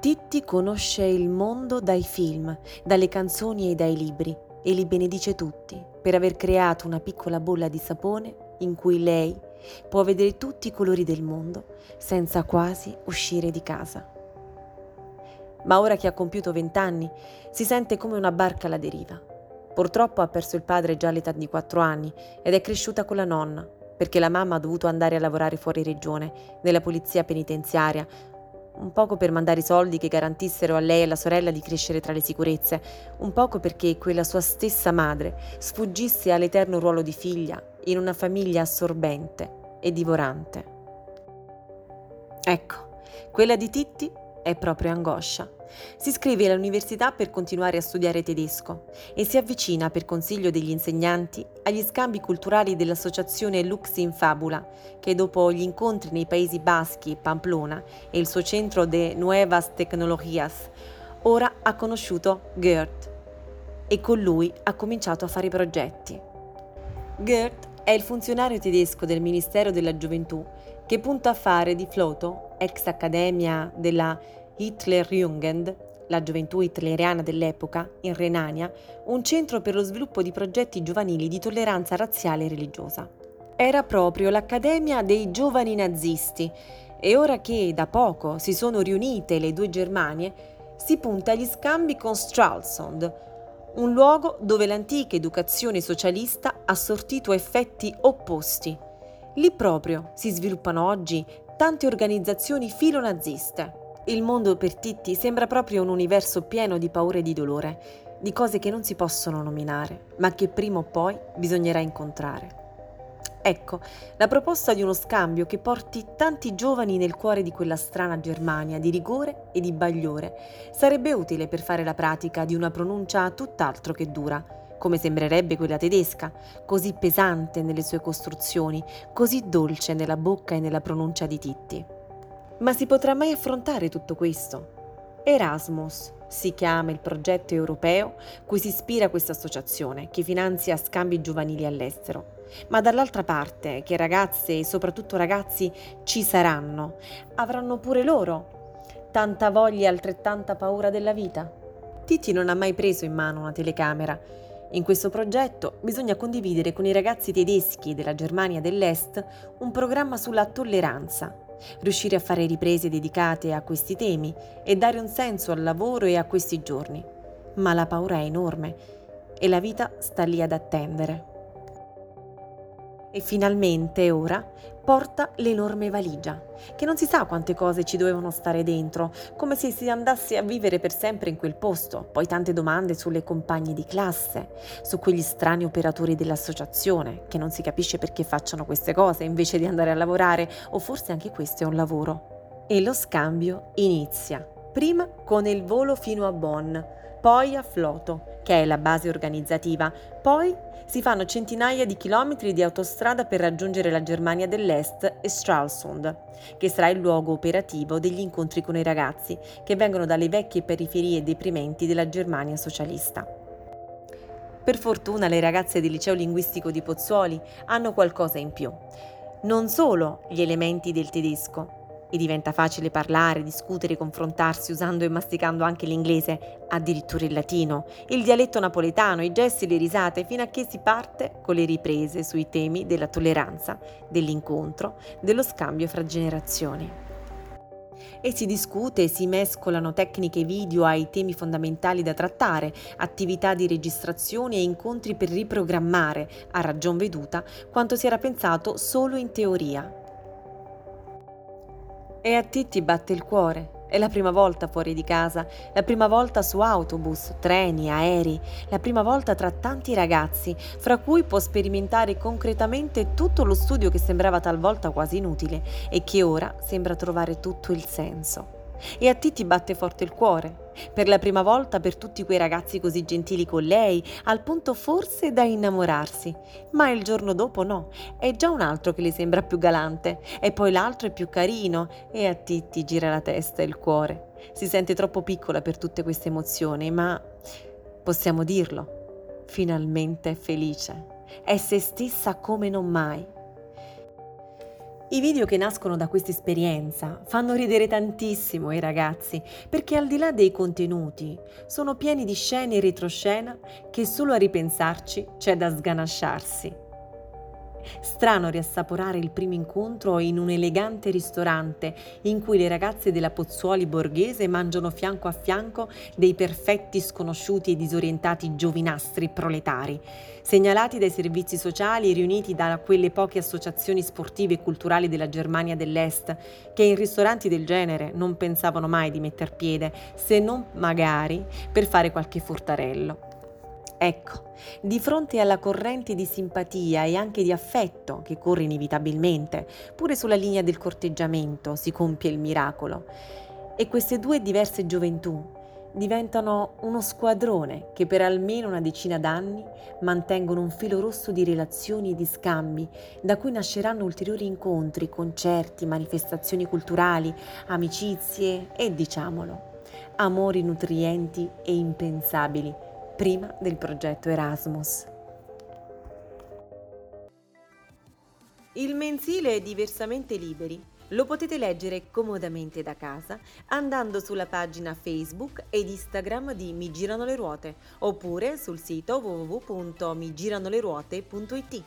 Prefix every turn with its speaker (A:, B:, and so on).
A: Titti conosce il mondo dai film, dalle canzoni e dai libri e li benedice tutti per aver creato una piccola bolla di sapone in cui lei può vedere tutti i colori del mondo senza quasi uscire di casa. Ma ora che ha compiuto vent'anni si sente come una barca alla deriva. Purtroppo ha perso il padre già all'età di quattro anni ed è cresciuta con la nonna, perché la mamma ha dovuto andare a lavorare fuori regione, nella polizia penitenziaria, un poco per mandare i soldi che garantissero a lei e alla sorella di crescere tra le sicurezze, un poco perché quella sua stessa madre sfuggisse all'eterno ruolo di figlia in una famiglia assorbente e divorante. Ecco, quella di Titti è proprio angoscia. Si iscrive all'università per continuare a studiare tedesco e si avvicina per consiglio degli insegnanti agli scambi culturali dell'associazione Lux in Fabula, che dopo gli incontri nei Paesi Baschi e Pamplona e il suo centro de Nuevas Tecnologías, ora ha conosciuto Gert e con lui ha cominciato a fare i progetti. Gert è il funzionario tedesco del Ministero della Gioventù che punta a fare di Floto, ex accademia della Hitlerjugend, la gioventù hitleriana dell'epoca, in Renania, un centro per lo sviluppo di progetti giovanili di tolleranza razziale e religiosa. Era proprio l'Accademia dei giovani nazisti e ora che da poco si sono riunite le due Germanie, si punta agli scambi con Stralsund, un luogo dove l'antica educazione socialista ha sortito effetti opposti. Lì proprio si sviluppano oggi tante organizzazioni filonaziste. Il mondo per Titti sembra proprio un universo pieno di paure e di dolore, di cose che non si possono nominare, ma che prima o poi bisognerà incontrare. Ecco, la proposta di uno scambio che porti tanti giovani nel cuore di quella strana Germania di rigore e di bagliore sarebbe utile per fare la pratica di una pronuncia tutt'altro che dura, come sembrerebbe quella tedesca, così pesante nelle sue costruzioni, così dolce nella bocca e nella pronuncia di Titti. Ma si potrà mai affrontare tutto questo? Erasmus si chiama il progetto europeo cui si ispira questa associazione che finanzia scambi giovanili all'estero. Ma dall'altra parte, che ragazze e soprattutto ragazzi ci saranno, avranno pure loro tanta voglia e altrettanta paura della vita? Titi non ha mai preso in mano una telecamera. In questo progetto bisogna condividere con i ragazzi tedeschi della Germania dell'Est un programma sulla tolleranza, riuscire a fare riprese dedicate a questi temi e dare un senso al lavoro e a questi giorni. Ma la paura è enorme e la vita sta lì ad attendere. E finalmente ora porta l'enorme valigia, che non si sa quante cose ci dovevano stare dentro, come se si andasse a vivere per sempre in quel posto, poi tante domande sulle compagne di classe, su quegli strani operatori dell'associazione, che non si capisce perché facciano queste cose invece di andare a lavorare, o forse anche questo è un lavoro. E lo scambio inizia, prima con il volo fino a Bonn, poi a Floto, che è la base organizzativa, poi si fanno centinaia di chilometri di autostrada per raggiungere la Germania dell'Est e Stralsund, che sarà il luogo operativo degli incontri con i ragazzi che vengono dalle vecchie periferie deprimenti della Germania socialista. Per fortuna le ragazze del liceo linguistico di Pozzuoli hanno qualcosa in più. Non solo gli elementi del tedesco, e diventa facile parlare, discutere, confrontarsi usando e masticando anche l'inglese, addirittura il latino, il dialetto napoletano, i gesti le risate, fino a che si parte con le riprese sui temi della tolleranza, dell'incontro, dello scambio fra generazioni. E si discute si mescolano tecniche video ai temi fondamentali da trattare, attività di registrazione e incontri per riprogrammare, a ragion veduta, quanto si era pensato solo in teoria, e a Titti batte il cuore. È la prima volta fuori di casa, la prima volta su autobus, treni, aerei, la prima volta tra tanti ragazzi, fra cui può sperimentare concretamente tutto lo studio che sembrava talvolta quasi inutile e che ora sembra trovare tutto il senso. E a Titti batte forte il cuore, per la prima volta per tutti quei ragazzi così gentili con lei, al punto forse da innamorarsi. Ma il giorno dopo no, è già un altro che le sembra più galante, e poi l'altro è più carino, e a Titti gira la testa e il cuore. Si sente troppo piccola per tutte queste emozioni, ma possiamo dirlo, finalmente è felice. È se stessa come non mai. I video che nascono da questa esperienza fanno ridere tantissimo i ragazzi perché al di là dei contenuti sono pieni di scene e retroscena che solo a ripensarci c'è da sganasciarsi. Strano riassaporare il primo incontro in un elegante ristorante in cui le ragazze della Pozzuoli borghese mangiano fianco a fianco dei perfetti sconosciuti e disorientati giovinastri proletari, segnalati dai servizi sociali e riuniti da quelle poche associazioni sportive e culturali della Germania dell'Est che in ristoranti del genere non pensavano mai di metter piede, se non magari per fare qualche furtarello. Ecco, di fronte alla corrente di simpatia e anche di affetto che corre inevitabilmente, pure sulla linea del corteggiamento si compie il miracolo. E queste due diverse gioventù diventano uno squadrone che per almeno una decina d'anni mantengono un filo rosso di relazioni e di scambi, da cui nasceranno ulteriori incontri, concerti, manifestazioni culturali, amicizie e, diciamolo, amori nutrienti e impensabili prima del progetto Erasmus. Il mensile è diversamente liberi. Lo potete leggere comodamente da casa andando sulla pagina Facebook ed Instagram di Mi Girano le Ruote oppure sul sito www.migiranoleruote.it.